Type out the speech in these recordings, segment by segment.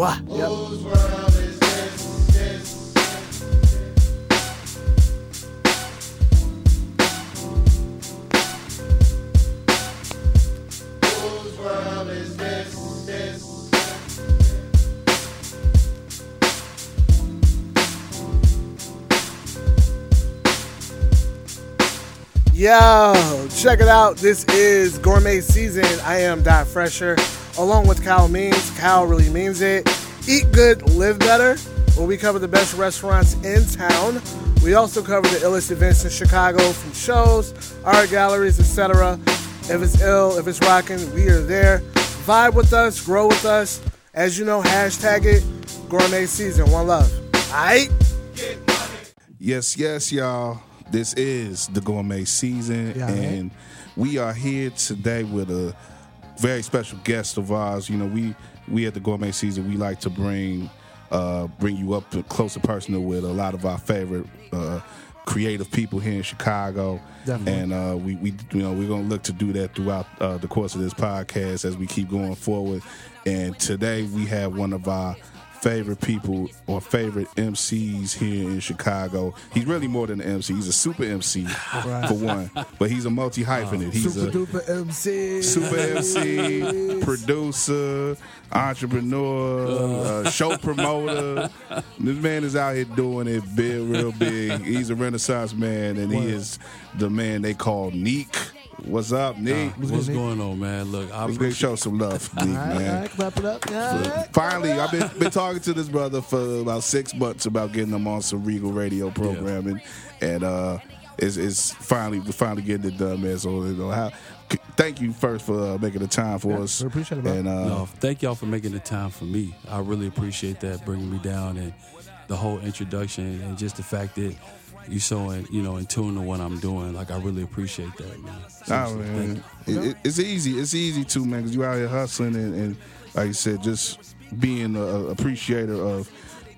What? Yep. Yo, check it out. This is Gourmet Season. I am Dot Fresher, along with Kyle Means. Kyle really means it. Eat good, live better. Where we cover the best restaurants in town. We also cover the illest events in Chicago, from shows, art galleries, etc. If it's ill, if it's rocking, we are there. Vibe with us, grow with us. As you know, hashtag it Gourmet Season. One love. Aight? Yes, yes, y'all. This is the gourmet season, Yeah, and we are here today with a very special guest of ours. You know, we we at the gourmet season we like to bring uh, bring you up to close and personal with a lot of our favorite uh, creative people here in Chicago. Definitely. And uh, we we you know we're gonna look to do that throughout uh, the course of this podcast as we keep going forward. And today we have one of our favorite people or favorite MCs here in Chicago. He's really more than an MC. He's a super MC for one, but he's a multi hyphenate. He's Super a duper MC. super MC, producer, entrepreneur, uh, show promoter. This man is out here doing it big, real big. He's a renaissance man, and he is the man they call Neak. What's up, Neak? What's going on, man? Look, I Let's go appreciate show some love, Neak, All right, all man. right, clap it up. Yeah, all right. Finally, I've been, been talking to this brother for about six months about getting him on some Regal radio programming, and uh, it's, it's finally we're finally getting it done, man. So you know, how, c- thank you first for uh, making the time for Yeah, us. we appreciate it, bro. And uh, no, thank y'all for making the time for me. I really appreciate that, bringing me down and the whole introduction and just the fact that you so in, you know in tune to what I'm doing. Like I really appreciate that, man. Nah, man, it, it- it's easy. It's easy too, man, because you out here hustling and, and like you said, just being a, a appreciator of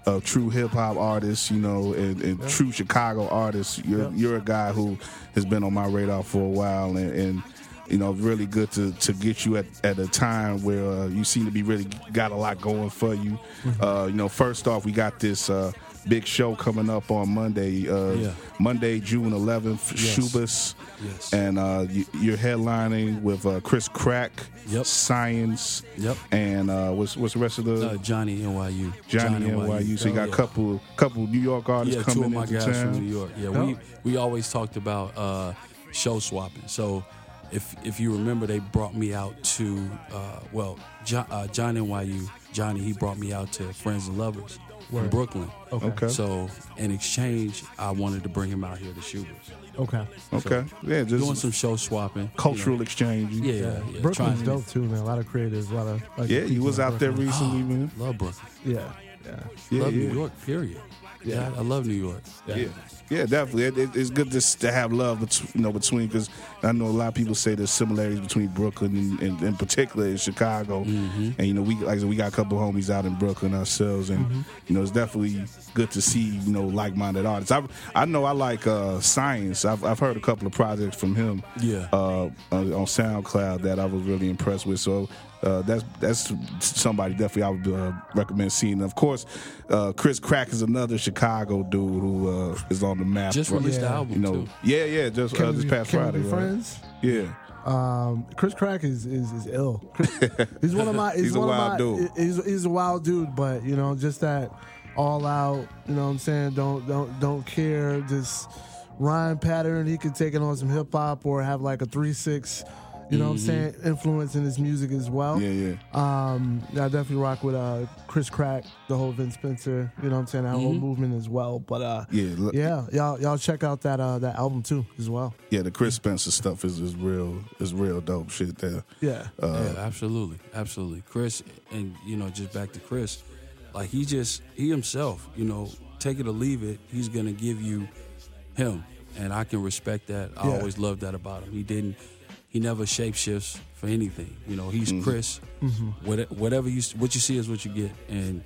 of true hip hop artists, you know, and, and true Chicago artists. You're you're a guy who has been on my radar for a while, and. and you know, really good to, to get you at, at a time where uh, you seem to be really got a lot going for you. Mm-hmm. Uh, you know, first off, we got this uh, big show coming up on Monday, uh, Yeah. Monday, June 11th, Yes. Schubas. Yes. And uh, you, you're headlining with uh, Chris Crack, Yep. Science, Yep. and uh, what's what's the rest of the Uh, Johnny NYU. Johnny, NYU. So you got a couple couple New York artists yeah, two coming of my guys town. from New York. Yeah, we we always talked about uh, show swapping. So if if you remember, they brought me out to uh, well, John, uh, John NYU. Johnny he brought me out to Friends and Lovers in Brooklyn. Okay. So in exchange, I wanted to bring him out here to Schubas. Okay. Okay, yeah, just Doing some show swapping. you cultural know. exchange. Yeah, yeah. Yeah. yeah. Brooklyn's to- dope too, man. A lot of creatives, a lot of. Like, Yeah, you was in out there Brooklyn. recently, man. Love Brooklyn. Yeah, yeah. Yeah, love yeah. New York. Period. Yeah. Yeah, I love New York. Yeah, yeah, definitely. It, it- it's good to, to have love, bet- you know, between because I know a lot of people say there's similarities between Brooklyn and, and in particular in Chicago, Mm-hmm. and you know, we like I said, we got a couple homies out in Brooklyn ourselves, and Mm-hmm. you know, it's definitely good to see you know like-minded artists. I I know I like uh, Science. I've I've heard a couple of projects from him, Yeah. uh, on on SoundCloud that I was really impressed with. So. Uh, that's that's somebody definitely I would uh, recommend seeing. Of course, uh, Chris Crack is another Chicago dude who uh, is on the map. Just right- released the album you know, too. yeah, yeah, just uh, Can this we- past can we Friday. be right? friends? Yeah, Um, Chris Crack is, is, is ill. Chris- he's one of my. He's, He's a wild of my, dude. He's, he's a wild dude, but you know, just that all out. You know, what I'm saying don't don't don't care. Just rhyme pattern. He could take it on some hip hop or have like a three six. You know what I'm saying? Influence in his music as well. yeah, yeah. Um, yeah, I definitely rock with uh, Chris Crack, the whole Vince Spencer. You know what I'm saying? That whole movement as well. But uh, Yeah, look- yeah, y'all y'all check out that uh, that album too as well. Yeah, the Chris Spencer stuff is, is real is real dope shit there. Yeah. Uh, yeah, absolutely, absolutely. Chris, and you know, just back to Chris, like he just he himself, you know, take it or leave it. He's gonna give you him, and I can respect that. I Yeah. always loved that about him. He didn't, he never shapeshifts for anything. You know, he's Chris. What, whatever you what you see is what you get, and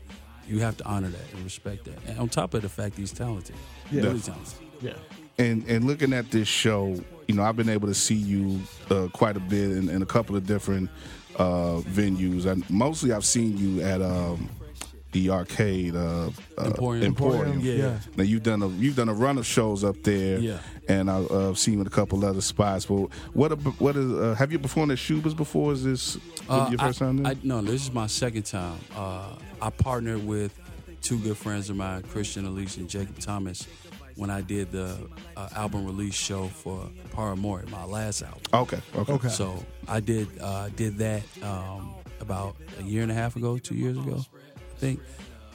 you have to honor that and respect that. And on top of the fact he's talented, Yeah. really talented. Yeah. and and looking at this show, you know, I've been able to see you uh, quite a bit in, in a couple of different uh, venues. And mostly, I've seen you at um, the arcade uh, uh, Emporium. Emporium. Yeah. Yeah. Now you've done a you've done a run of shows up there, Yeah. And I've uh, seen a couple other spots. But what ab- what is uh, have you performed at Shuba's before? Is this Uh, your first I, time there? I, no, this is my second time. Uh, I partnered with two good friends of mine, Christian Elise and Jacob Thomas, when I did the uh, album release show for Paramore, my last album. okay, okay, Okay. So I did uh, did that um, about a year and a half ago, two years ago, I think.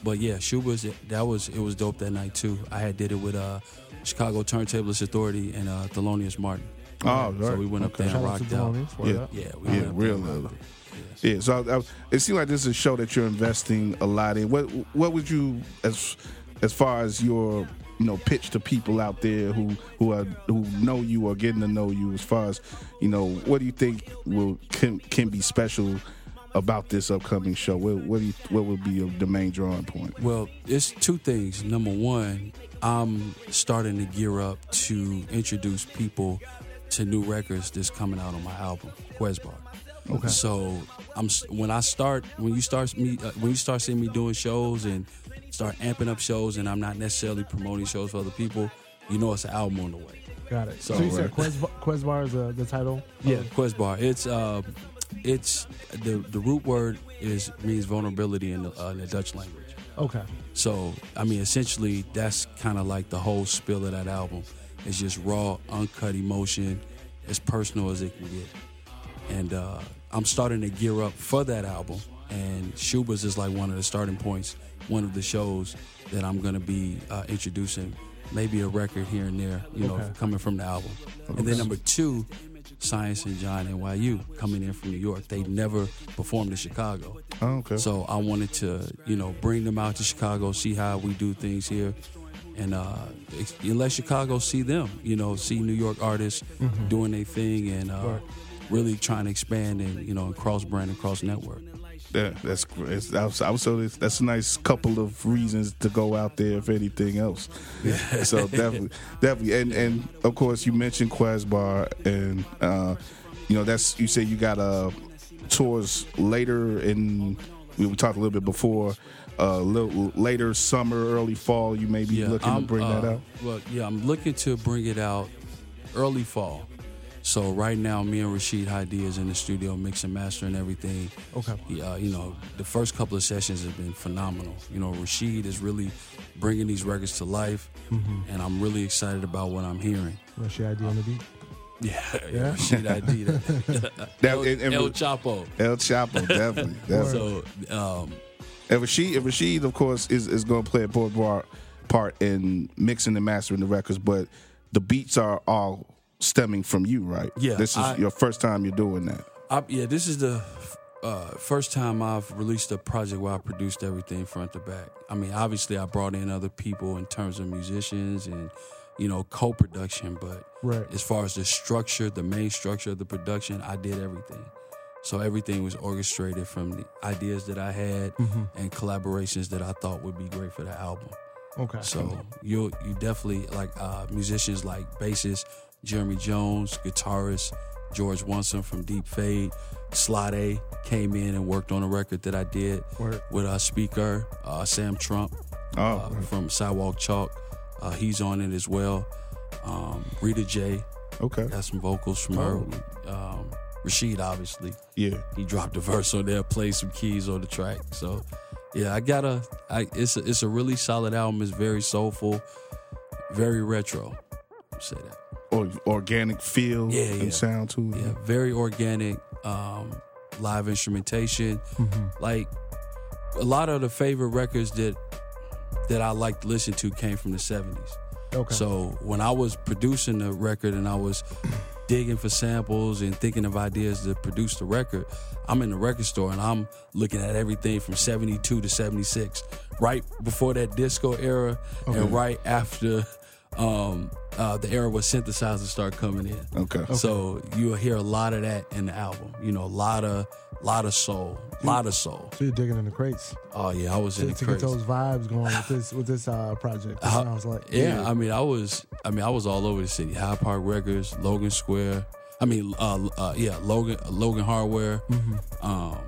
But yeah, Shuba's that was it was dope that night too. I had did it with uh, Chicago Turntablist Authority and uh, Thelonious Martin. Oh, right. So we went up Okay. there and Shout out to rocked out. Thelonious for Yeah. that. Yeah, we Yeah, went up real and love. Yeah, so I, I, it seems like this is a show that you're investing a lot in. What what would you as as far as your you know pitch to people out there who who are who know you or getting to know you? As far as you know, what do you think will can can be special about this upcoming show? What what do you, what would be the main drawing point? Well, it's two things. Number one, I'm starting to gear up to introduce people to new records that's coming out on my album, KWESBAAR. Okay. So I'm when I start when you start me uh, when you start seeing me doing shows and start amping up shows and I'm not necessarily promoting shows for other people, you know it's an album on the way. Got it. So, So, you said right. KWESBAAR, KWESBAAR is uh, the title? Yeah, KWESBAAR. It's uh, it's the the root word is means vulnerability in the, uh, in the Dutch language. Okay. So, I mean, essentially, that's kind of like the whole spill of that album. It's just raw, uncut emotion, as personal as it can get. And uh, I'm starting to gear up for that album. And Shuba's is like one of the starting points, one of the shows that I'm going to be uh, introducing. Maybe a record here and there, you know, Okay. coming from the album. And then number two, Science and John NYU coming in from New York. They never performed in Chicago. Oh, okay. So I wanted to, you know, bring them out to Chicago, see how we do things here, and uh, let Chicago see them. You know, see New York artists doing their thing and uh, Right. Really trying to expand and you know and cross brand and cross network. Yeah, that's great. I was, I was so that's, that's a nice couple of reasons to go out there if anything else. Yeah. so definitely, definitely, and and of course you mentioned KWESBAAR, and uh, you know that's you say you got uh, tours later in. We talked a little bit before. Uh, little later summer, early fall. You may be looking to I'm, bring that uh, out. Well, yeah, I'm looking to bring it out early fall. So right now, me and Rashid Hadi is in the studio mixing, mastering everything. Okay. He, uh, you know, the first couple of sessions have been phenomenal. You know, Rashid is really bringing these records to life, and I'm really excited about what I'm hearing. What's your idea on the beat? Yeah, Yeah? Rashid Hadi, that- That, El, and, and El Chapo. El Chapo, definitely. definitely. So, um, And Rashid, and Rashid, of course, is, is going to play a important part, part in mixing and mastering the records, but the beats are all stemming from you, right? Yeah, This is I- your first time you're doing that. I, yeah, this is the uh, first time I've released a project where I produced everything front to back. I mean, obviously, I brought in other people in terms of musicians and you know co-production, but Right. as far as the structure, the main structure of the production, I did everything. So everything was orchestrated from the ideas that I had and collaborations that I thought would be great for the album. Okay. So you you definitely like uh, musicians like bassist Jeremy Jones, guitarist George Wanson from Deep Fade, Slade came in and worked on a record that I did Word. with a speaker uh, Sam Trump Oh, uh, from Sidewalk Chalk. Uh, he's on it as well. Um, Rita J okay. got some vocals from her. Um, Rashid obviously Yeah. he dropped a verse on there, played some keys on the track. So, yeah, I got a. I, it's a, it's a really solid album. It's very soulful, very retro. Say that. Or, organic feel Yeah, and yeah. sound too. Yeah, very organic. Um, live instrumentation. Like a lot of the favorite records that that I like to listen to came from the seventies. Okay. So when I was producing the record and I was digging for samples and thinking of ideas to produce the record, I'm in the record store and I'm looking at everything from 72 to 76, right before that disco era and right after um, uh, the era where synthesizers start coming in. Okay. So you'll hear a lot of that in the album. You know, a lot of lot of soul, a lot of soul. so you're digging in the crates Oh yeah, I was in to, the to get crazy. those vibes going with this with this uh, project. It Uh, sounds like Yeah, I mean, I was, I mean, I was all over the city. Hyde Park Records, Logan Square. I mean, uh, uh, yeah, Logan, Logan Hardware. Mm-hmm. Um,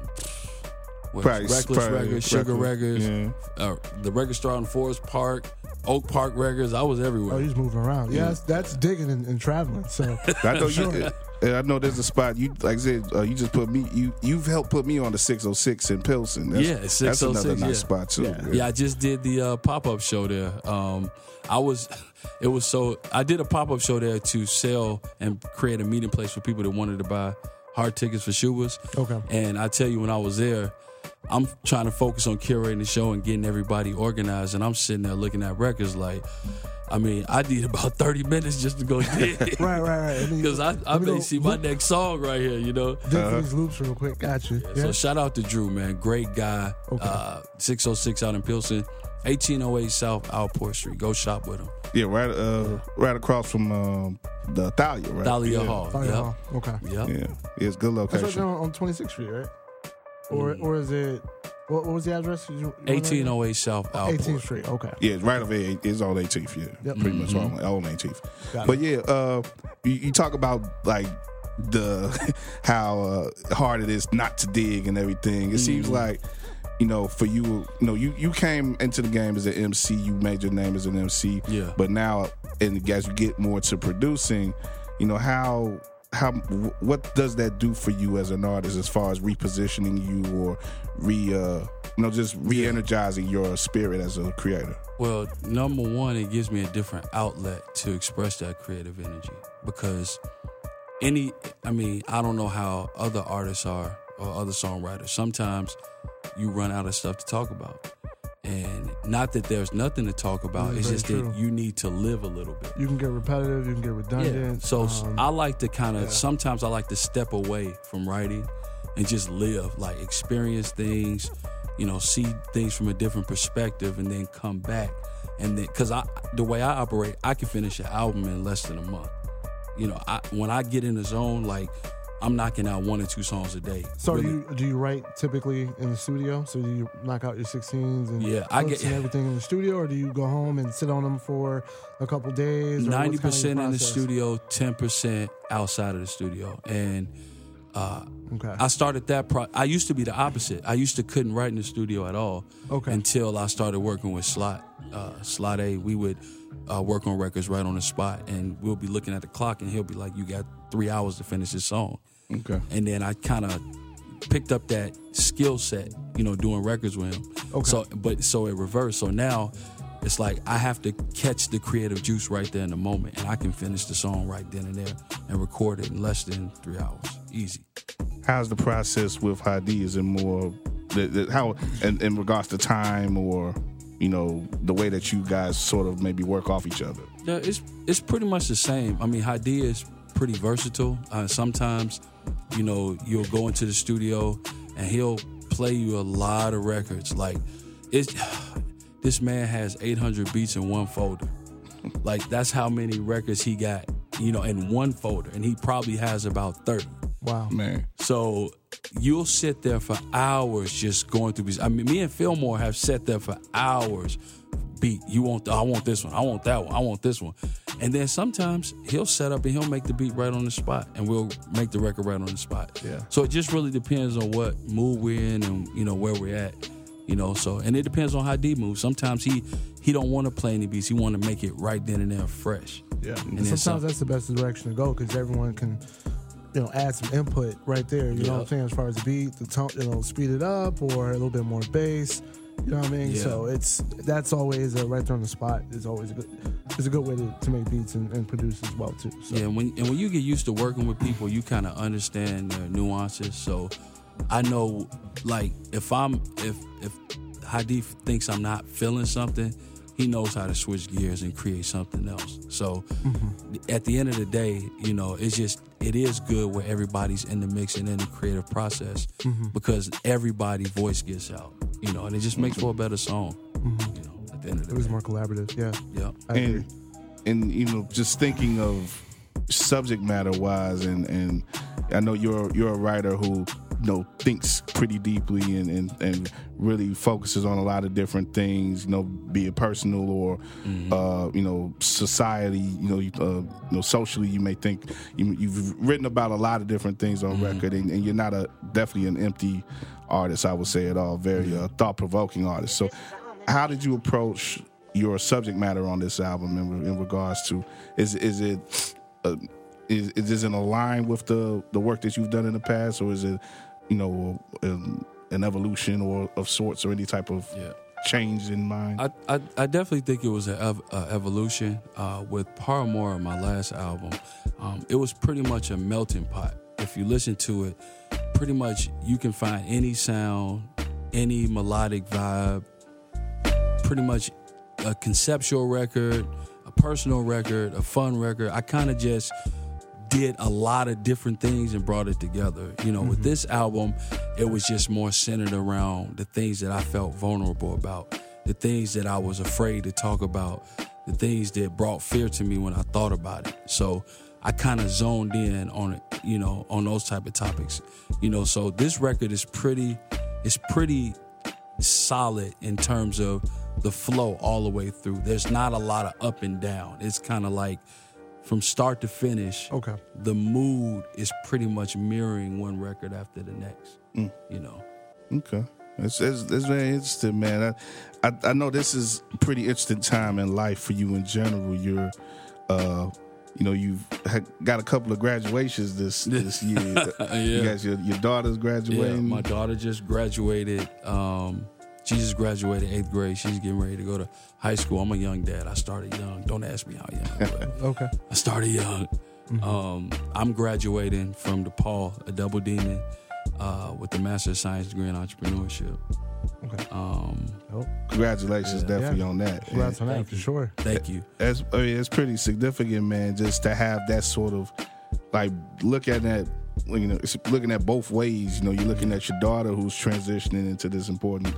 what, Price, Reckless Price, Records, Sugar Reckless, Records, uh, the record store in Forest Park, Oak Park Records. I was everywhere. Oh, he's moving around. Yeah, that's, that's digging and, and traveling. So I know you. and I know there's a spot you like I said. Uh, you just put me. You you've helped put me on the 606 in Pilsen. That's, Yeah, that's another nice yeah. spot too. Yeah. Yeah, I just did the uh, pop up show there. Um, I was, it was so. I did a pop up show there to sell and create a meeting place for people that wanted to buy hard tickets for Schubas. Okay. And I tell you, when I was there, I'm trying to focus on curating the show and getting everybody organized, and I'm sitting there looking at records like. I mean, I need about 30 minutes just to go dig. right, right, right. Because I, I let may know- see my next song right here, you know? dig for these loops real quick. Got you. Yeah. So shout out to Drew, man. Great guy. Okay. Uh, 606 out in Pilsen. 1808 South Allport Street. Go shop with him. Yeah, right. Uh, right across from um, the Thalia, right? Thalia yeah. Hall. Oh, yep. yeah. Okay. Yep. Yeah, yeah, it's a good That's right location. there on, on 26th Street, right? Or Mm. or is it what, what was the address? You- you went there? 1808 South Allport. 18th Street. Okay. Yeah, right over here. It's on 18th. Yeah, Yep. pretty much Mm-hmm. on, on 18th. Got But yeah, uh, you, you talk about like the how uh, hard it is not to dig and everything. It seems Mm-hmm. like you know for you, you know, you you came into the game as an MC. You made your name as an MC. Yeah. But now, and as you get more to producing, you know how. How what does that do for you as an artist as far as repositioning you or re uh you know just re-energizing your spirit as a creator? Well, number one, it gives me a different outlet to express that creative energy because any, I mean, I don't know how other artists are or other songwriters. Sometimes you run out of stuff to talk about. And not that there's nothing to talk about, it's just true. that you need to live a little bit. You can get repetitive. You can get redundant. Yeah. So um, I like to kind of yeah. sometimes I like to step away from writing and just live, like experience things, you know, see things from a different perspective, and then come back. And then, cause I the way I operate, I can finish an album in less than a month. You know, I when I get in the zone, like I'm knocking out one or two songs a day. So Really. do you do you write typically in the studio? So do you knock out your 16s and Yeah, I get- and everything in the studio, or do you go home and sit on them for a couple days? ninety percent in the studio, ten percent outside of the studio, and uh, Okay. I started that. Pro- I used to be the opposite. I used to couldn't write in the studio at all. Okay. Until I started working with Slot, uh, Slot A. We would uh, work on records right on the spot, and we'll be looking at the clock, and he'll be like, "You got three hours to finish this song." Okay. And then I kind of picked up that skill set, you know, doing records with him. Okay. So, but so it reversed. So now it's like I have to catch the creative juice right there in the moment, and I can finish the song right then and there and record it in less than three hours, easy. how's the process with Hadi? Is it more the, the, how in, in regards to time or you know the way that you guys sort of maybe work off each other? Yeah, it's it's pretty much the same. I mean, Hadi is pretty versatile. Uh, sometimes, you know, you'll go into the studio and he'll play you a lot of records. Like, it's this man has 800 beats in one folder. Like, that's how many records he got, you know, in one folder, and he probably has about 30. wow. Man, So you'll sit there for hours just going through these. I mean, me and Fillmore have sat there for hours. Beat, you want? I want this one. I want that one. I want this one. And then sometimes he'll set up and he'll make the beat right on the spot, and we'll make the record right on the spot. Yeah. So it just really depends on what mood we're in and you know where we're at. You know, so and it depends on how D moves. Sometimes he he don't want to play any beats. He want to make it right then and there fresh. Yeah. And And sometimes some- that's the best direction to go because everyone can, you know, add some input right there. You know what I'm saying? As far as the beat, the tone, you know, speed it up or a little bit more bass. You know what I mean? Yeah. So it's that's always a right there on the spot. Is always a good. It's a good way to, to make beats and, and produce as well too. So. Yeah, and when and when you get used to working with people, you kind of understand their nuances. So I know, like, if I'm if if Hadi thinks I'm not feeling something, he knows how to switch gears and create something else. So mm-hmm. at the end of the day, you know, it's just it is good where everybody's in the mix and in the creative process mm-hmm. because everybody voice gets out, you know, and it just makes for a better song. Mm-hmm. You know, at the end of It the was day. more collaborative. Yeah. Yeah. I agree. and and you know just thinking of subject matter wise, and and I know you're you're a writer who you know thinks pretty deeply and, and, and really focuses on a lot of different things. You know, be it personal or uh, you know society. You know, you, uh, you know socially. You may think you, you've written about a lot of different things on record, and, and you're not a definitely an empty artist. I would say at all. Very uh, thought provoking artist. So, how did you approach your subject matter on this album in, in regards to is is it uh, is, is this in line with the the work that you've done in the past, or is it you know an, an evolution or of sorts or any type of Yeah. change in mind? I, I, I definitely think it was an ev- uh, evolution. Uh, with Paramore, my last album, um, it was pretty much a melting pot. If you listen to it, pretty much you can find any sound, any melodic vibe, pretty much a conceptual record, personal record, a fun record. I kind of just did a lot of different things and brought it together. You know, with mm-hmm. this album, it was just more centered around the things that I felt vulnerable about, the things that I was afraid to talk about, the things that brought fear to me when I thought about it. So I kind of zoned in on it, you know, on those type of topics. You know, so this record is pretty it's pretty solid in terms of the flow all the way through. There's not a lot of up and down. It's kind of like from start to finish. Okay. The mood is pretty much mirroring one record after the next. You know. Okay. It's, it's, it's very interesting, man. I, I I know this is pretty interesting time in life for you in general. You're, uh, you know, you've got a couple of graduations this this year. You Yeah. guys, your your daughter's graduating. Yeah, graduating. my daughter just graduated. Um, she just graduated eighth grade. She's getting ready to go to high school. I'm a young dad. I started young. Don't ask me how young. But Okay. I started young. Um, I'm graduating from DePaul, a double demon, uh, with a Master of Science degree in entrepreneurship. Okay. Um, Oh, Congratulations, definitely Yeah. on that. congrats on that for sure. thank you. It's, I mean, it's pretty significant, man, just to have that sort of like look at that. You know, it's looking at both ways. You know, you're looking at your daughter who's transitioning into this important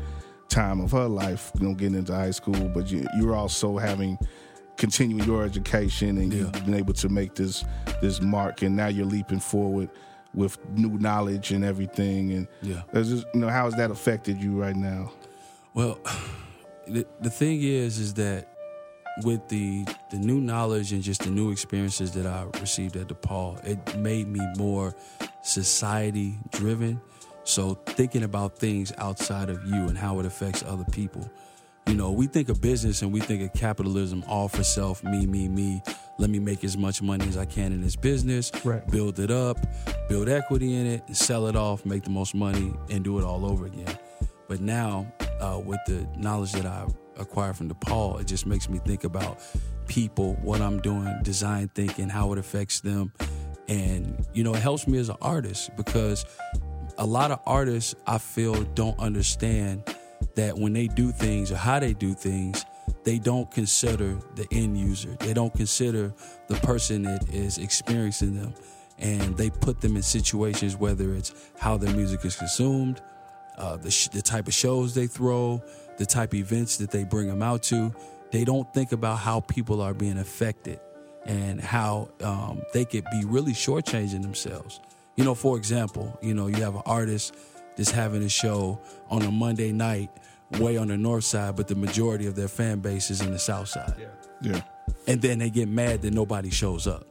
time of her life. You know, getting into high school, but you, you're also having continuing your education, and you've been able to make this this mark, and now you're leaping forward with new knowledge and everything. And Yeah. just, you know, how has that affected you right now? Well, the the thing is, is that with the the new knowledge and just the new experiences that I received at DePaul, it made me more society driven. So thinking about things outside of you and how it affects other people. You know, we think of business and we think of capitalism all for self, me, me, me. Let me make as much money as I can in this business, Right. build it up, build equity in it, sell it off, make the most money, and do it all over again. But now, uh, with the knowledge that I acquired from DePaul, it just makes me think about people, what I'm doing, design thinking, how it affects them. And, you know, it helps me as an artist because a lot of artists, I feel, don't understand that when they do things or how they do things, they don't consider the end user. They don't consider the person that is experiencing them. And they put them in situations, whether it's how their music is consumed, uh, the, sh- the type of shows they throw, the type of events that they bring them out to. They don't think about how people are being affected and how um, they could be really shortchanging themselves. You know, for example, you know, you have an artist that's having a show on a Monday night way on the north side, but the majority of their fan base is in the south side Yeah. yeah. and then they get mad that nobody shows up.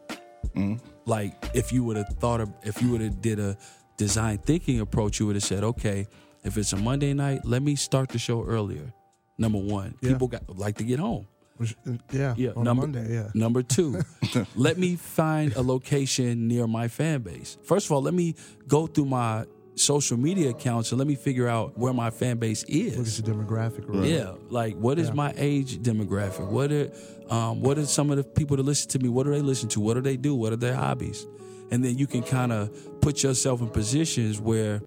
Mm-hmm. Like if you would have thought of, if you would have did a design thinking approach, you would have said, okay, if it's a Monday night, let me start the show earlier. Number one, Yeah. people got like to get home. Uh, yeah. Yeah, On number, Monday. Yeah. Number two, let me find a location near my fan base. First of all, let me go through my social media accounts and let me figure out where my fan base is. Look at your demographic. Right? Yeah, like what is Yeah. my age demographic? What are um, what are some of the people that listen to me? What do they listen to? What do they do? What are their hobbies? And then you can kind of put yourself in positions where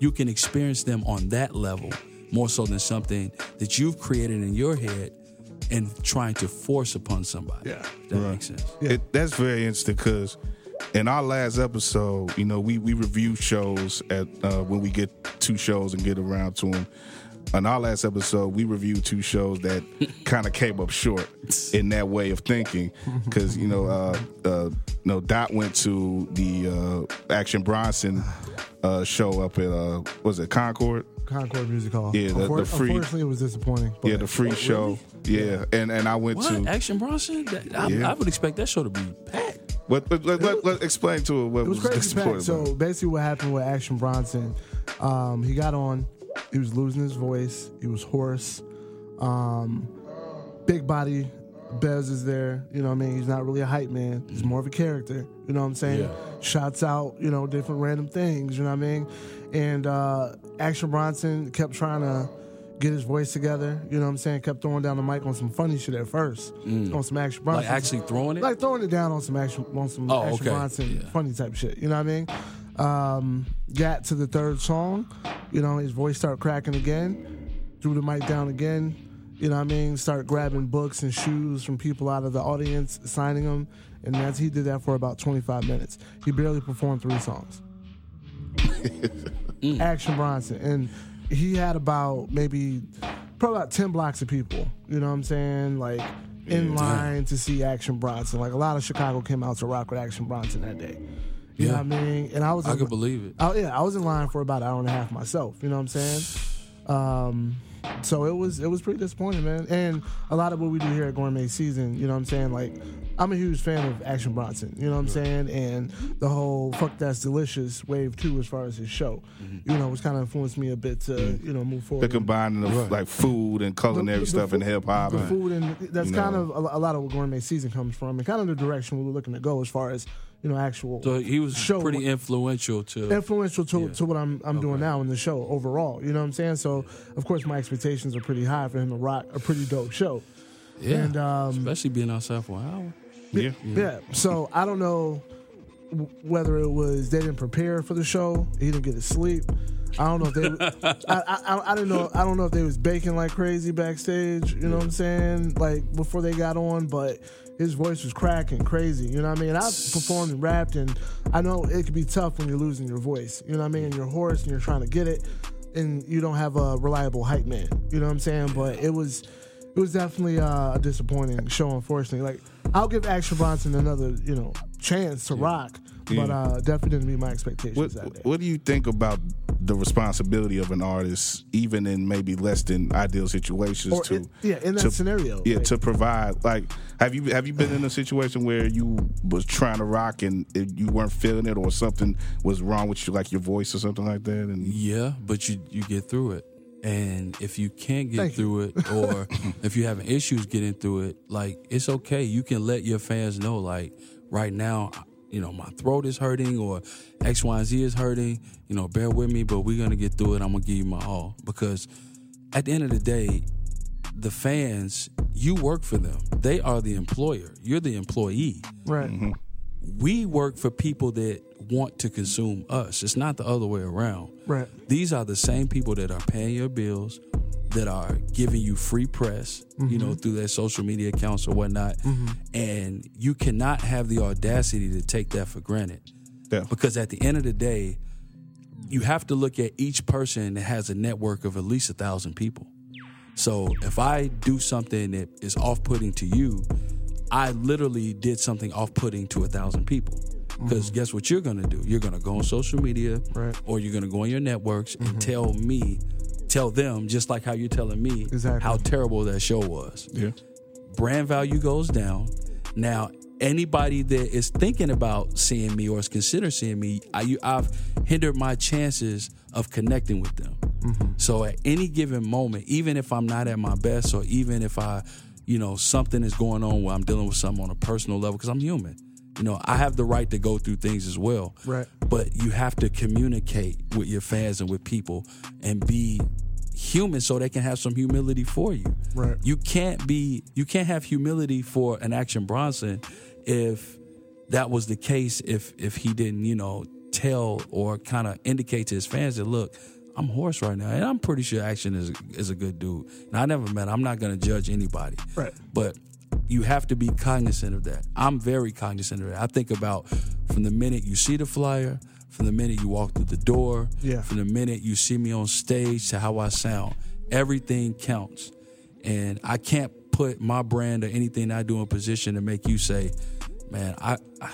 you can experience them on that level more so than something that you've created in your head and trying to force upon somebody. Yeah. If that Right. makes sense. Yeah. It, that's very interesting because in our last episode, you know, we we review shows at uh, when we get two shows and get around to them. On our last episode, we reviewed two shows that kind of came up short in that way of thinking, because you know, uh, uh, you know, Dot went to the uh, Action Bronson uh, show up at uh, was it Concord? Concord Music Hall. Yeah, the- the free- Unfortunately, it was disappointing. But Yeah, the free show. Yeah, and and I went What to Action Bronson? That- I, Yeah. I would expect that show to be packed. What? Let, let, let, let- explain to it what It was was, crazy disappointing. packed. So basically, what happened with Action Bronson, um, he got on, he was losing his voice, he was hoarse, um, big body. Bez is there, you know what I mean? He's not really a hype man. He's more of a character, you know what I'm saying? Yeah. Shots out, you know, different random things, you know what I mean? And uh, Action Bronson kept trying to get his voice together, you know what I'm saying? Kept throwing down the mic on some funny shit at first, on some Action Bronson. Like actually throwing it. Like throwing it down on some action, on some Oh, action okay. Bronson Yeah. funny type shit. You know what I mean? Um, got to the third song, you know, his voice started cracking again. Threw the mic down again. You know what I mean? Start grabbing books and shoes from people out of the audience, signing them, and that's he did that for about 25 minutes. He barely performed three songs. Action Bronson, and he had about maybe probably about 10 blocks of people. You know what I'm saying? Like in line to see Action Bronson. Like a lot of Chicago came out to rock with Action Bronson that day. You know Yeah. what I mean? And I was I in- could believe it. Oh yeah, I was in line for about an hour and a half myself. You know what I'm saying? Um, so it was it was pretty disappointing, man. And a lot of what we do here at Gourmet Season, you know what I'm saying? Like, I'm a huge fan of Action Bronson. You know what I'm saying? And the whole "fuck that's delicious" wave two, as far as his show, mm-hmm. you know, was kind of influenced me a bit to mm-hmm. you know move forward. the combining of like food and culinary The- the stuff and food- hip hop. The food and that's You kind know. of a, a lot of what Gourmet Season comes from, and kind of the direction we were looking to go as far as you know actual So he was show pretty influential to. influential to, Yeah. to what I'm I'm doing now in the show overall. You know what I'm saying? So of course my expectations are pretty high for him to rock a pretty dope show. yeah, And um, especially being outside for an hour. Yeah. yeah. So I don't know whether it was they didn't prepare for the show, he didn't get to sleep. I don't know if they. I, I, I, I don't know. I don't know if they was baking like crazy backstage. You know what I'm saying? Like before they got on, but his voice was cracking crazy. You know what I mean? I've performed and rapped, and I know it could be tough when you're losing your voice. You know what I mean? And you're hoarse and you're trying to get it, and you don't have a reliable hype man. You know what I'm saying? But it was. It was definitely uh, a disappointing show, unfortunately. Like, I'll give Action Bronson another, you know, chance to rock, but uh, definitely didn't meet my expectations What, that day. what do you think about the responsibility of an artist, even in maybe less than ideal situations, Or to in- yeah, in that to- scenario, yeah, like- to provide like have you have you been in a situation where you was trying to rock and you weren't feeling it, or something was wrong with you, like your voice or something like that, and Yeah, but you you get through it. And if you can't get Thank through it, or if you're having issues getting through it, like it's okay. You can let your fans know, like right now, you know, my throat is hurting, or X, Y, and Z is hurting. You know, bear with me, but we're gonna get through it. I'm gonna give you my all because at the end of the day, the fans, you work for them. They are the employer. You're the employee right. Mm-hmm. we work for people that want to consume us. It's not the other way around. Right. These are the same people that are paying your bills, that are giving you free press, you know, mm-hmm. through their social media accounts or whatnot. Mm-hmm. And you cannot have the audacity to take that for granted. Yeah. Because at the end of the day, you have to look at each person that has a network of at least a thousand people. So if I do something that is off putting to you, I literally did something off putting to a thousand people. Because mm-hmm. guess what you're gonna do? You're gonna go on social media Right. or you're gonna go on your networks and tell me, tell them, just like how you're telling me Exactly. how terrible that show was yeah, brand value goes down. Now, anybody that is thinking about seeing me or is considering seeing me, I, you, I've hindered my chances of connecting with them. Mm-hmm. So at any given moment, even if I'm not at my best, or even if I, you know, something is going on where I'm dealing with something on a personal level, because I'm human. You know, I have the right to go through things as well. Right. But you have to communicate with your fans and with people and be human so they can have some humility for you. Right. You can't be you can't have humility for an Action Bronson if that was the case if if he didn't, you know, tell or kind of indicate to his fans that look, I'm hoarse right now. And I'm pretty sure Action is is a good dude. And I never met him. I'm not gonna judge anybody. Right. But you have to be cognizant of that. I'm very cognizant of that. I think about from the minute you see the flyer, from the minute you walk through the door, Yeah. from the minute you see me on stage to how I sound. Everything counts. And I can't put my brand or anything I do in position to make you say, man, I, I,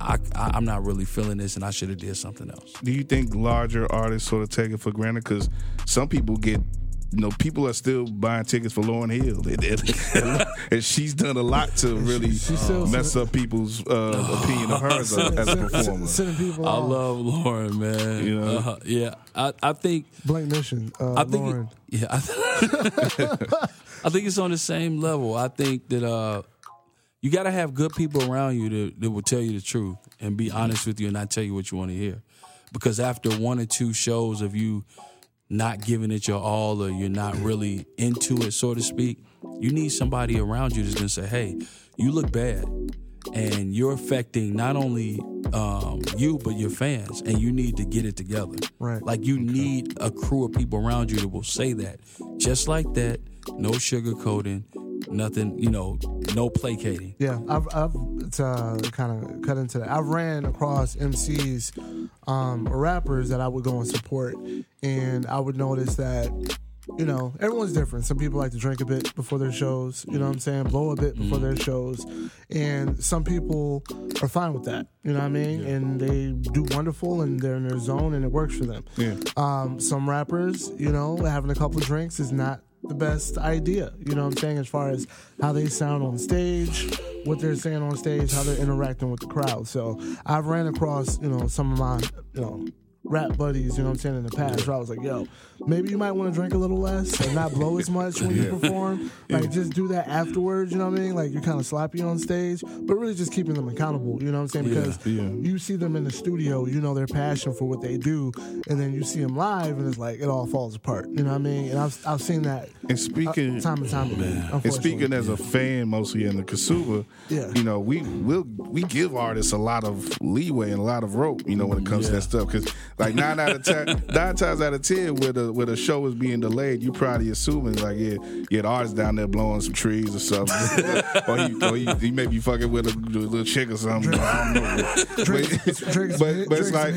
I, I I'm not really feeling this, and I should have did something else. Do you think larger artists sort of take it for granted? Because some people get, you know, people are still buying tickets for Lauryn Hill, and, and- and she's done a lot to really she still- mess up people's uh, opinion of her as a, as a performer. Sending people I love Lauryn, man. You know? Uh, yeah, I, I think Blank Mission. Uh, I think Lauryn. it, yeah, I, I think it's on the same level. I think that uh, you got to have good people around you that, that will tell you the truth and be honest with you and not tell you what you want to hear. Because after one or two shows of you not giving it your all or you're not really into it, so to speak, you need somebody around you that's gonna say, "Hey, you look bad." And you're affecting not only um, you but your fans, and you need to get it together. Right. Like you need a crew of people around you that will say that, just like that. No sugarcoating, nothing. You know, no placating. Yeah, I've, I've to uh, kind of cut into that. I've ran across MCs, um, or rappers that I would go and support, and I would notice that, you know, everyone's different. Some people like to drink a bit before their shows. You know what I'm saying? Blow a bit before their shows, and some people are fine with that. You know what I mean? And they do wonderful, and they're in their zone, and it works for them. Yeah. Um, some rappers, you know, having a couple drinks is not the best idea. You know what I'm saying? As far as how they sound on stage, what they're saying on stage, how they're interacting with the crowd. So I've ran across, you know, some of my, you know, rap buddies, you know what I'm saying, in the past where I was like, yo, maybe you might want to drink a little less and not blow as much when you perform. Like just do that afterwards, you know what I mean? Like you're kind of sloppy on stage, but really just keeping them accountable, you know what I'm saying? Because yeah. you see them in the studio, you know their passion for what they do, and then you see them live and it's like it all falls apart. You know what I mean? And I've I've seen that And speaking, uh, time and time again. And speaking unfortunately. as a fan, mostly in the Kasuba, Yeah. you know, we will we give artists a lot of leeway and a lot of rope, you know, when it comes to that stuff. Because like nine out of ten, nine times out of ten, where the where the show is being delayed, you probably assuming like yeah, yeah, the artist down there blowing some trees or something, or he or he, he may be fucking with a, little chick or something. I don't know. Drink- but, drink but, but it's like,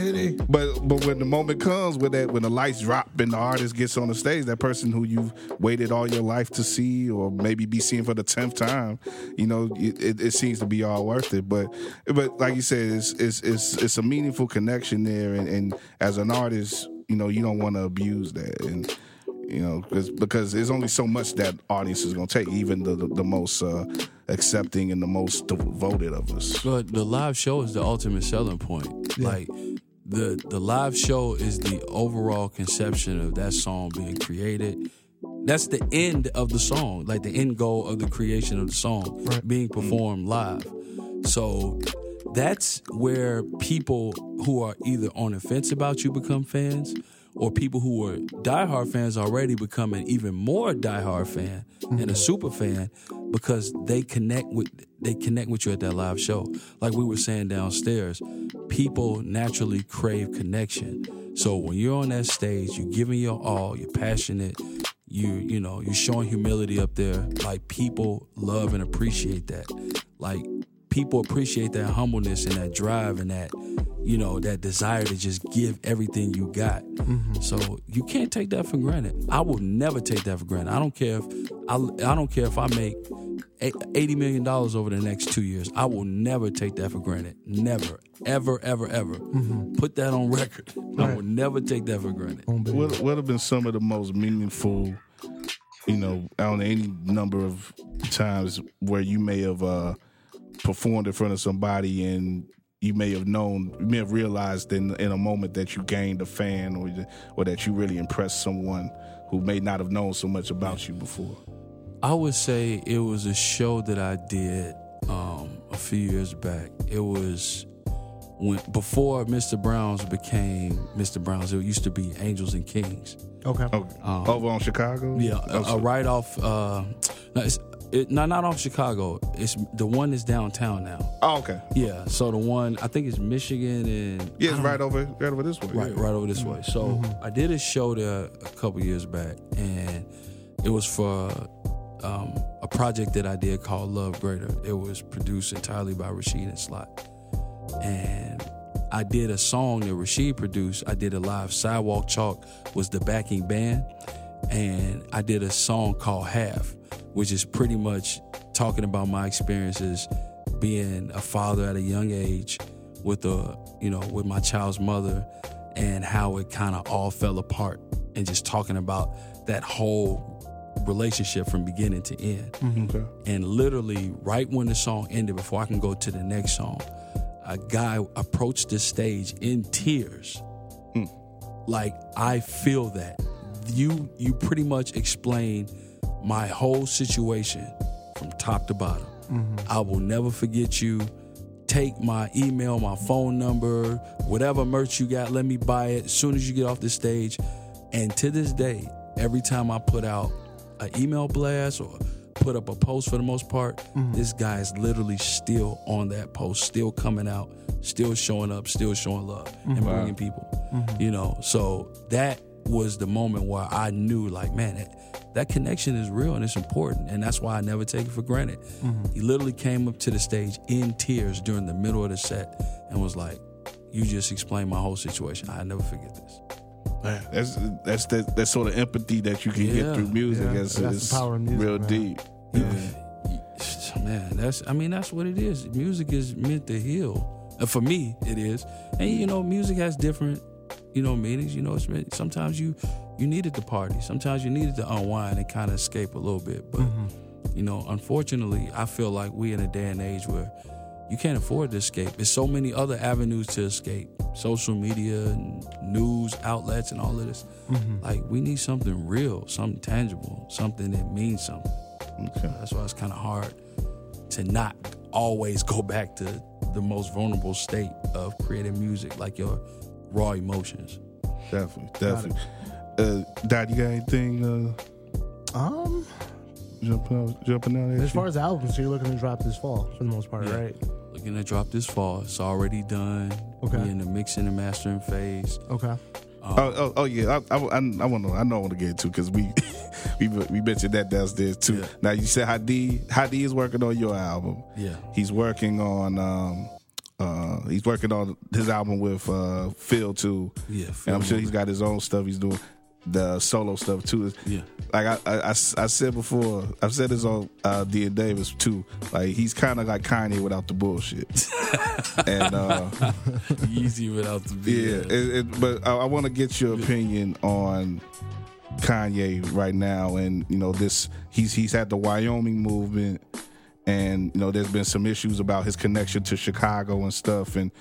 but but when the moment comes, when that when the lights drop and the artist gets on the stage, that person who you've waited all your life to see, or maybe be seeing for the tenth time, you know, it, it, it seems to be all worth it. But but like you said, it's it's it's, it's a meaningful connection there, and, and as an artist, you know, you don't want to abuse that, and you know, cause, because there's only so much that audience is going to take, even the the, the most uh, accepting and the most devoted of us. But the live show is the ultimate selling point. Like the the live show is the overall conception of that song being created. That's the end of the song, like the end goal of the creation of the song being mm-hmm. performed live. So that's where people who are either on the fence about you become fans, or people who are diehard fans already become an even more diehard fan mm-hmm. and a super fan because they connect with they connect with you at that live show. Like we were saying downstairs, people naturally crave connection. So when you're on that stage, you're giving your all, you're passionate, you you know, you're showing humility up there. Like people love and appreciate that. Like people appreciate that humbleness and that drive and that you know that desire to just give everything you got mm-hmm. so you can't take that for granted i will never take that for granted i don't care if i, I don't care if i make 80 million dollars over the next two years. I will never take that for granted. Never. Ever ever ever. Put that on record. I will never take that for granted. What what have been some of the most meaningful, you know, on any number of times where you may have uh, performed in front of somebody and you may have known, you may have realized in in a moment that you gained a fan or or that you really impressed someone who may not have known so much about you before. I would say it was a show that I did um, a few years back. It was when before Mr. Browns became Mr. Browns. It used to be Angels and Kings. Okay. Okay. Over on Chicago. Um, Yeah, Oh, a, a right off. Uh, no, it's it, no, not off Chicago. It's the one that's downtown now. oh, okay. Yeah, so the one I think it's Michigan and Yeah, it's right over, right over this way. Right, right over this way. So I did a show there a couple years back, and it was for um, a project that I did called Love Greater. It was produced entirely by Rashid and Slot. And I did a song that Rashid produced. I did a live Sidewalk Chalk was the backing band. And I did a song called Half, which is pretty much talking about my experiences being a father at a young age with a you know with my child's mother and how it kind of all fell apart and just talking about that whole relationship from beginning to end. Mm-hmm. Okay. And literally, right when the song ended, before I can go to the next song, a guy approached the stage in tears. Hmm. Like I feel that you you pretty much explained my whole situation from top to bottom. Mm-hmm. I will never forget you. Take my email, my phone number, whatever merch you got, let me buy it as soon as you get off the stage. And to this day, every time I put out an email blast or put up a post for the most part, mm-hmm. this guy is literally still on that post, still coming out, still showing up, still showing love and mm-hmm. bringing people. Mm-hmm. You know, so that was the moment where I knew, like, man, that, that connection is real and it's important, and that's why I never take it for granted. He literally came up to the stage in tears during the middle of the set and was like, "You just explained my whole situation. I never forget this." That's that's that, that sort of empathy that you can Yeah. get through music. Yeah, It's, that's the power of music, real man. deep. Can- man, that's I mean that's what it is. Music is meant to heal. Uh, for me, it is. And you know, music has different, you know, meanings. You know, it's meant, sometimes you you needed to party. Sometimes you needed to unwind and kind of escape a little bit. But you know, unfortunately, I feel like we in a day and age where you can't afford to escape. There's so many other avenues to escape. Social media and news outlets and all of this. Like we need something real, something tangible, something that means something. Okay. That's why it's kind of hard to not always go back to the most vulnerable state of creating music, like your raw emotions. Definitely, definitely. Uh, Dad, you got anything uh, Um, jumping out, jumping out at as you? far as albums, so you're looking to drop this fall for the most part, Yeah. right? Looking to drop this fall. It's already done. Okay. We in the mixing and mastering phase. Okay. Oh, oh, oh, yeah. I, I, I, I want to. I know I want to get into because we, we we mentioned that downstairs too. Yeah. Now you said Hadi Hadi is working on your album. Yeah. He's working on um uh he's working on his album with uh Phil too. Yeah, and I'm sure he's got his own stuff he's doing. The solo stuff too. Yeah. Like I, I, I, I said before, I've said this on uh, Dean Davis too. Like he's kind of like Kanye without the bullshit. and uh, Yeezy without the yeah, it, it, but I, I want to get your opinion on Kanye right now, and you know this. He's he's had the Wyoming movement, and you know there's been some issues about his connection to Chicago and stuff, and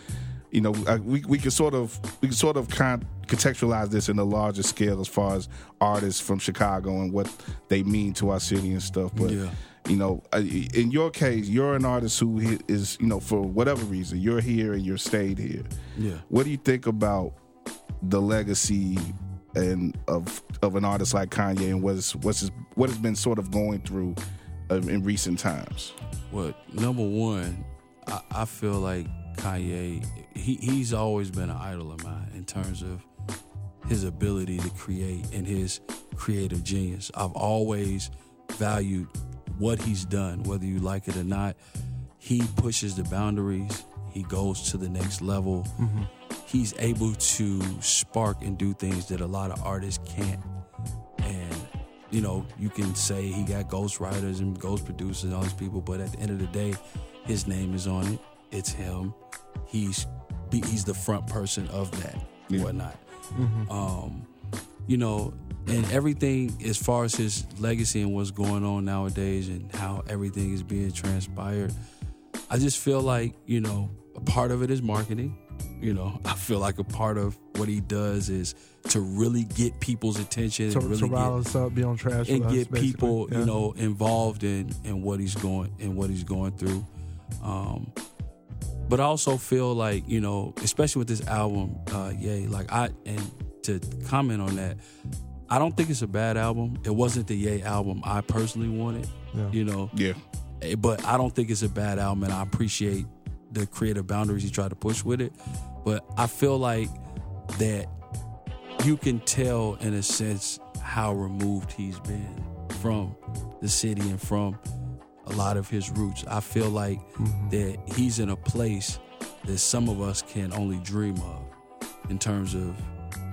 you know I, we we can sort of we can sort of con- contextualize this in a larger scale as far as artists from Chicago and what they mean to our city and stuff, but. Yeah. You know, in your case, you're an artist who is you know, for whatever reason, you're here and you're stayed here. Yeah. What do you think about the legacy and of of an artist like Kanye and what's what's his, what has been sort of going through uh, in recent times? Well, number one, I, I feel like Kanye, he, he's always been an idol of mine in terms of his ability to create and his creative genius. I've always valued what he's done, whether you like it or not. He pushes the boundaries, he goes to the next level. Mm-hmm. He's able to spark and do things that a lot of artists can't. And you know, you can say he got ghost writers and ghost producers and all these people, but at the end of the day, his name is on it. It's him. He's he's the front person of that and whatnot. Um, you know, and everything as far as his legacy and what's going on nowadays and how everything is being transpired. I just feel like you know a part of it is marketing. You know, I feel like a part of what he does is to really get people's attention To, and really to get, rile us up, be on trash and with us, basically. people, Yeah. you know, involved in in what he's going in what he's going through. Um, but I also feel like you know, especially with this album, uh, yay, like I and to comment on that, I don't think it's a bad album. It wasn't the Yay album I personally wanted, Yeah. you know, Yeah, Eh, but I don't think it's a bad album, and I appreciate the creative boundaries he tried to push with it. But I feel like that you can tell in a sense how removed he's been from the city and from a lot of his roots. I feel like mm-hmm. that he's in a place that some of us can only dream of in terms of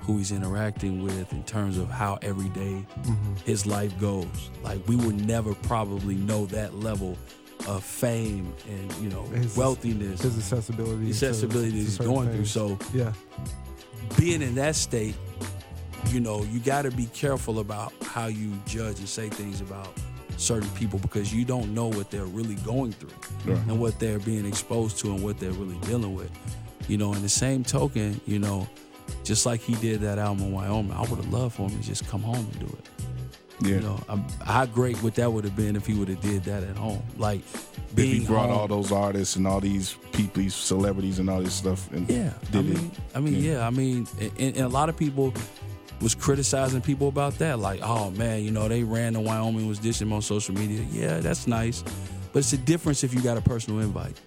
who he's interacting with, in terms of how every day mm-hmm. his life goes. Like we would never probably know that level of fame and you know His- wealthiness, His accessibility. accessibility to he's going through. So yeah, being in that state, you know, you got to be careful about how you judge and say things about certain people because you don't know what they're really going through Right. and what they're being exposed to and what they're really dealing with. You know, in the same token, you know, just like he did that album in Wyoming, I would have loved for him to just come home and do it. Yeah. You know, um, how great would that would have been if he would have did that at home? Like being if he brought home, all those artists and all these people, these celebrities and all this stuff, and Yeah, I mean, it. I mean, yeah, I mean, and, and a lot of people was criticizing people about that, like, oh man, you know, they ran to Wyoming, was dishing on social media. Yeah, that's nice, but it's a difference if you got a personal invite.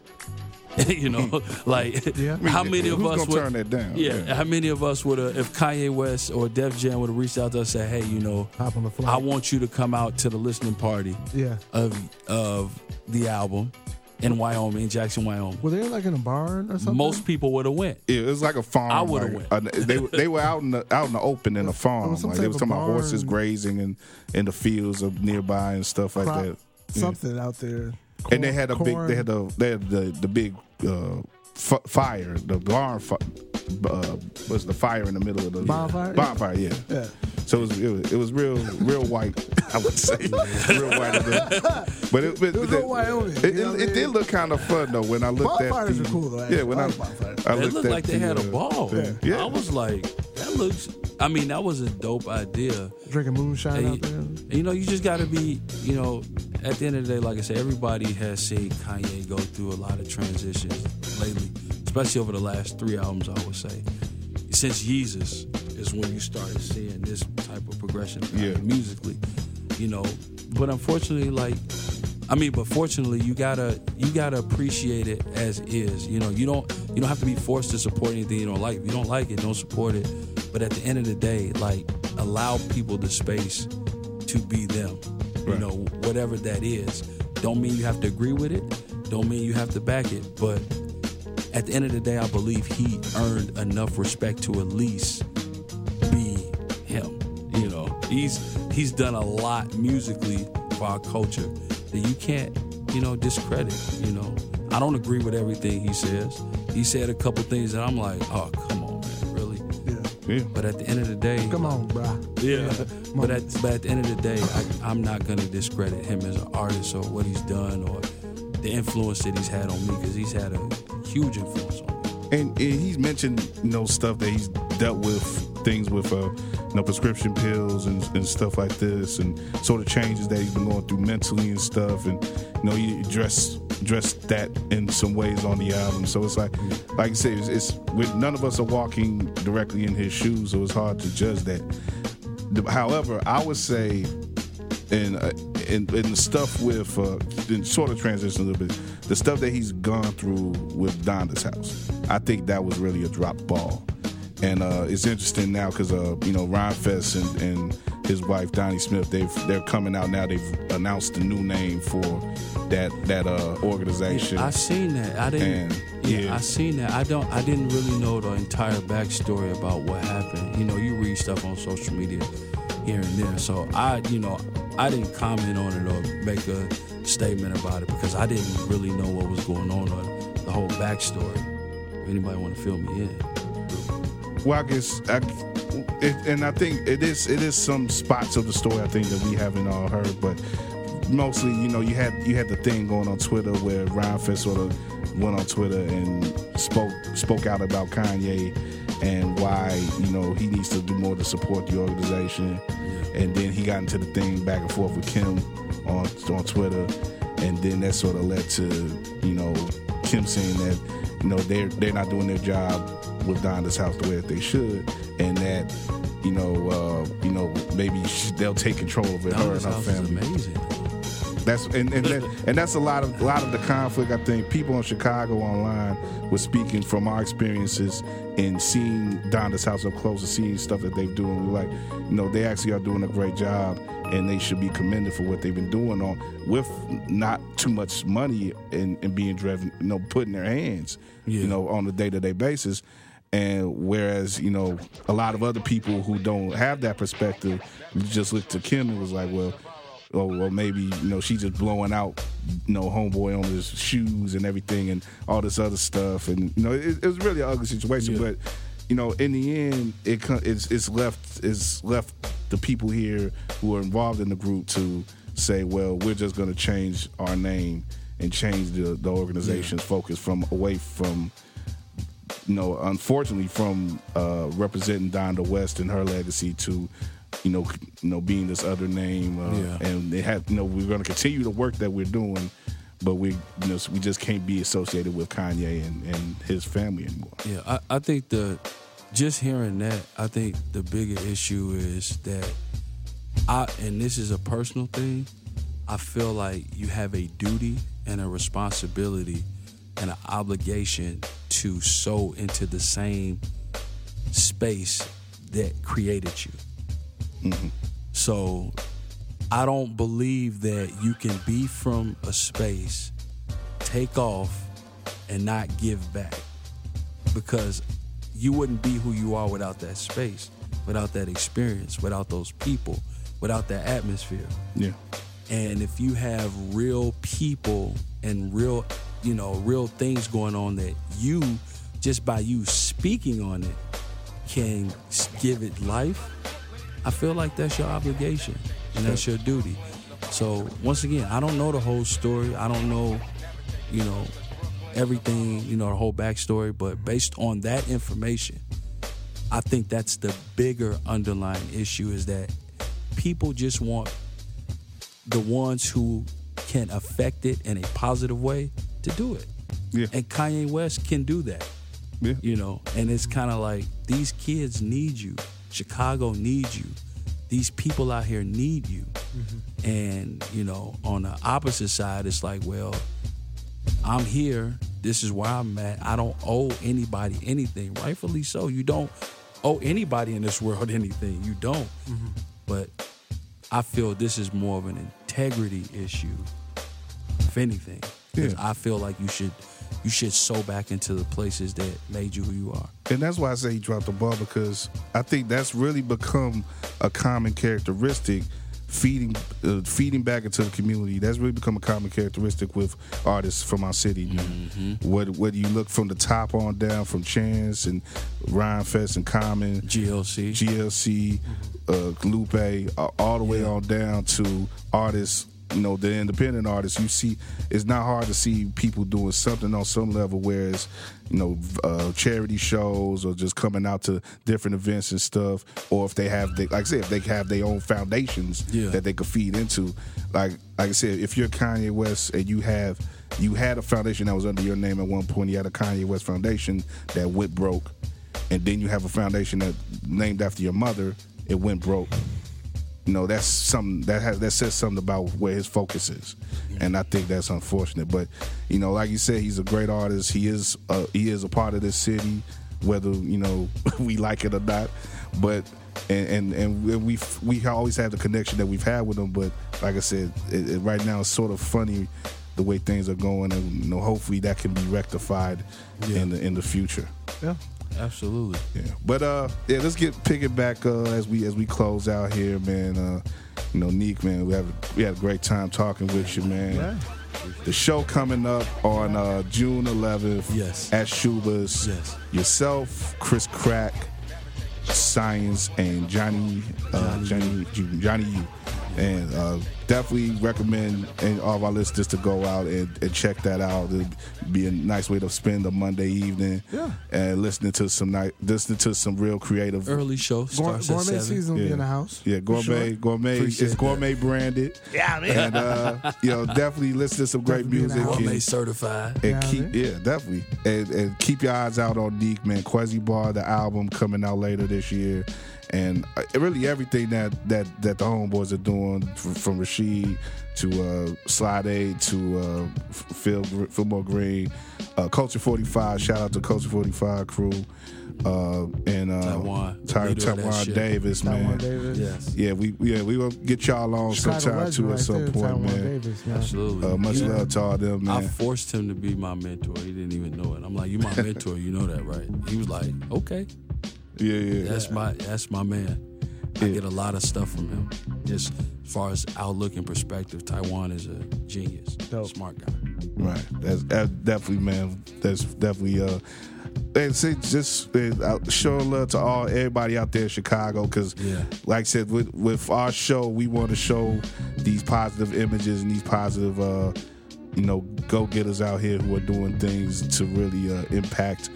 you know, like Yeah. how many of Who's us would turn that down? Yeah, Yeah. how many of us would have, if Kanye West or Def Jam would have reached out to us and said, hey, you know, hop on the flight. I want you to come out to the listening party yeah. of of the album in Wyoming, in Jackson, Wyoming. Were they like in a barn or something? Most people would have went. Yeah, it was like a farm. I would've like, went. uh, they they were out in the out in the open in a farm. some Like they type was of talking about horses barn. grazing in in the fields of nearby and stuff like Crop- that. Yeah. something out there. and they had a big they had the they had the the big uh, f- fire the barn fi- uh, was the fire in the middle of the Bonfire? bonfire yeah Yeah. so it was, it was it was real real white I would say real white but it, but It was real Wyoming, it, you it, it did look kind of fun though when I looked at Bonfires are cool, though, yeah when I I, like bonfires. I It looked looked like they the, had a uh, ball. yeah. I was like, that looks. I mean, that was a dope idea. Drinking moonshine And out you, there. and, you know, you just got to be. You know, at the end of the day, like I said, everybody has seen Kanye go through a lot of transitions lately, especially over the last three albums. I would say, since Yeezus is when you started seeing this type of progression Yeah. musically. You know, but unfortunately, like I mean, but fortunately, you gotta you gotta appreciate it as is. You know, you don't you don't have to be forced to support anything you don't like. If you don't like it, don't support it. But at the end of the day, like allow people the space to be them. You Right. know, whatever that is. Don't mean you have to agree with it. Don't mean you have to back it. But at the end of the day, I believe he earned enough respect to at least be him. You know, he's he's done a lot musically for our culture that you can't, you know, discredit. You know, I don't agree with everything he says. He said a couple things that I'm like, oh come on, man, really. Yeah. yeah But at the end of the day, Come on, bro. yeah. Come But at, but at the end of the day, I, I'm not going to discredit him as an artist or what he's done or the influence that he's had on me because he's had a huge influence on me. and, and he's mentioned you know stuff that he's dealt with things with uh you know prescription pills and, and stuff like this and sort of changes that he's been going through mentally and stuff and you know he addressed addressed that in some ways on the album so it's like like I said it's, it's with none of us are walking directly in his shoes so it's hard to judge that however I would say and uh, and, and the stuff with uh, then sort of transition a little bit. The stuff that he's gone through with Donda's house, I think that was really a drop ball. And uh, it's interesting now because uh, you know Rhymefest and, and his wife Donnie Smith, they've they're coming out now. They've announced a new name for that that uh, organization. I seen that. I didn't. And, yeah, yeah. I seen that. I don't. I didn't really know the entire backstory about what happened. You know, you read stuff on social media here and there. So I, you know, I didn't comment on it or make a statement about it because I didn't really know what was going on or the whole backstory. If anybody want to fill me in? Well, I guess, I, it, and I think it is it is some spots of the story I think that we haven't all heard, but mostly, you know, you had you had the thing going on Twitter where Rhymefest sort of went on Twitter and spoke spoke out about Kanye and why you know he needs to do more to support the organization, and then he got into the thing back and forth with Kim on on Twitter, and then that sort of led to you know Kim saying that you know they're they're not doing their job with Donda's house the way that they should, and that you know uh, you know maybe they'll take control of it, her and her family. amazing. That's and and, that, and that's a lot of a lot of the conflict. I think people in Chicago online were speaking from our experiences in seeing Donda's house up close and seeing stuff that they're doing. We're like, you know, they actually are doing a great job, and they should be commended for what they've been doing on with not too much money and, and being driven, you know, put in their hands, Yeah. you know, on a day to day basis. And whereas, you know, a lot of other people who don't have that perspective just looked to Kim and was like, well, well, maybe, you know, she's just blowing out, you know, homeboy on his shoes and everything and all this other stuff. And, you know, it, it was really an ugly situation. Yeah. But, you know, in the end, it it's, it's left it's left the people here who are involved in the group to say, well, we're just going to change our name and change the, the organization's focus from away from you know, unfortunately, from uh, representing Donda West and her legacy to, you know, you know, being this other name, uh, Yeah. and they had, you know, we're going to continue the work that we're doing, but we, you know, we just can't be associated with Kanye and, and his family anymore. Yeah, I, I think the just hearing that, I think the bigger issue is that I and this is a personal thing. I feel like you have a duty and a responsibility and an obligation to sow into the same space that created you. Mm-hmm. So I don't believe that you can be from a space, take off, and not give back. Because you wouldn't be who you are without that space, without that experience, without those people, without that atmosphere. Yeah, And if you have real people and real, you know, real things going on that you, just by you speaking on it, can give it life, I feel like that's your obligation and that's your duty. So once again, I don't know the whole story. I don't know, you know, everything, you know, the whole backstory, but mm-hmm. based on that information, I think that's the bigger underlying issue is that people just want the ones who can affect it in a positive way to do it. yeah, And Kanye West can do that, yeah. you know. And it's kind of like these kids need you. Chicago needs you. These people out here need you. Mm-hmm. And, you know, on the opposite side, it's like, well, I'm here. This is where I'm at. I don't owe anybody anything. Rightfully so. You don't owe anybody in this world anything. You don't. Mm-hmm. But I feel this is more of an integrity issue, if anything. Yeah. I feel like you should you should sow back into the places that made you who you are. And that's why I say he dropped the ball because I think that's really become a common characteristic. Feeding, uh, feeding back into the community. That's really become a common characteristic with artists from our city. Whether, whether you look from the top on down, from Chance and Rhymefest and Common, GLC. GLC, uh, Lupe, uh, all the way on down to artists. You know, the independent artists. You see, it's not hard to see people doing something on some level. Whereas, you know, uh, charity shows or just coming out to different events and stuff. Or if they have, they, like I said, if they have their own foundations Yeah. that they could feed into. Like, like I said, if you're Kanye West and you have, you had a foundation that was under your name at one point. You had a Kanye West Foundation that went broke and then you have a foundation that named after your mother, it went broke. You know, that's something that has that says something about where his focus is, and I think that's unfortunate. But you know, like you said, he's a great artist. He is uh, he is a part of this city, whether you know we like it or not. But and and, and we we always have the connection that we've had with him. But like I said, it, it, right now it's sort of funny the way things are going, and you know, hopefully that can be rectified Yeah. in the in the future. Yeah. Absolutely. Yeah, but uh, yeah, let's get pick it back uh, as we as we close out here, man. Uh, you know, Neak, man, we have we had a great time talking with you, man. Yeah. The show coming up on uh, June 11th. Yes. At Schubas. Yes. Yourself, Chris Crack, Science, and Johnny uh, Johnny Johnny U. And uh, definitely recommend and all of our listeners to go out and, and check that out. It'd be a nice way to spend a Monday evening. Yeah. And listening to some night, listening to some real creative. Early show Gour- gourmet at seven. season will be Yeah. in the house. Yeah, gourmet, sure. gourmet. Appreciate it's gourmet branded. Yeah, man. And uh, you know, definitely listen to some great Definitely in the music. house. and- Gourmet certified. and Yeah, keep man. yeah definitely and, and keep your eyes out on Neak man KWESBAAR the album coming out later this year and uh, really everything that that that the homeboys are doing from, from Rashid to uh, Slide Aid to uh, Phil Fillmore Green uh, Culture 45 shout out to Culture 45 crew uh, and uh, Taiwan, Ty- leader of that Taiwan. Davis, man. Taiwan Davis. Yes, Yeah, we yeah we gonna get y'all on Chicago sometime legend too right at some there, point, Taiwan man. Davis, man. absolutely. Uh, much He- love to all them, man. I forced him to be my mentor. He didn't even know it. I'm like, "You my mentor. You know that, right?" He was like, "Okay, Yeah, yeah. that's my that's my man." I get a lot of stuff from him. Just as far as outlook and perspective, Taiwan is a genius, Dope. smart guy. Right. That's, that's definitely, man. That's definitely. uh and say just uh, show love to all everybody out there in Chicago because, Yeah. like I said, with with our show, we want to show these positive images and these positive, uh, you know, go getters out here who are doing things to really uh, impact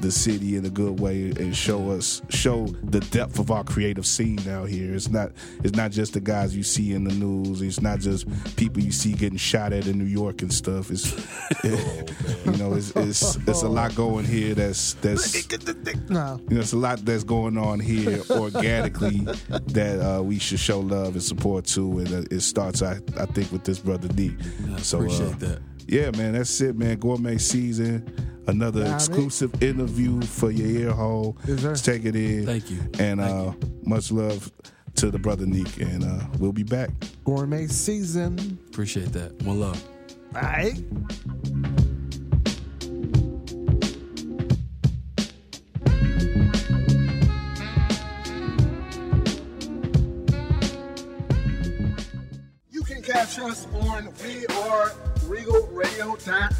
the city in a good way and show us show the depth of our creative scene out here. It's not it's not just the guys you see in the news. It's not just people you see getting shot at in New York and stuff. It's you know it's it's it's a lot going here. That's that's No. you know, it's a lot that's going on here organically that uh, we should show love and support to, and uh, it starts, I, I think, with this brother D. I So, appreciate uh, that. Yeah, man, that's it, man. Gourmet season, another Got it. exclusive interview for your ear hole. Yes, sir. Let's take it in. Thank you. And Thank uh, much love to the brother Neak, and uh, we'll be back. Gourmet season. Appreciate that. One love. All right. You can catch us on We Are Regal Radio.com.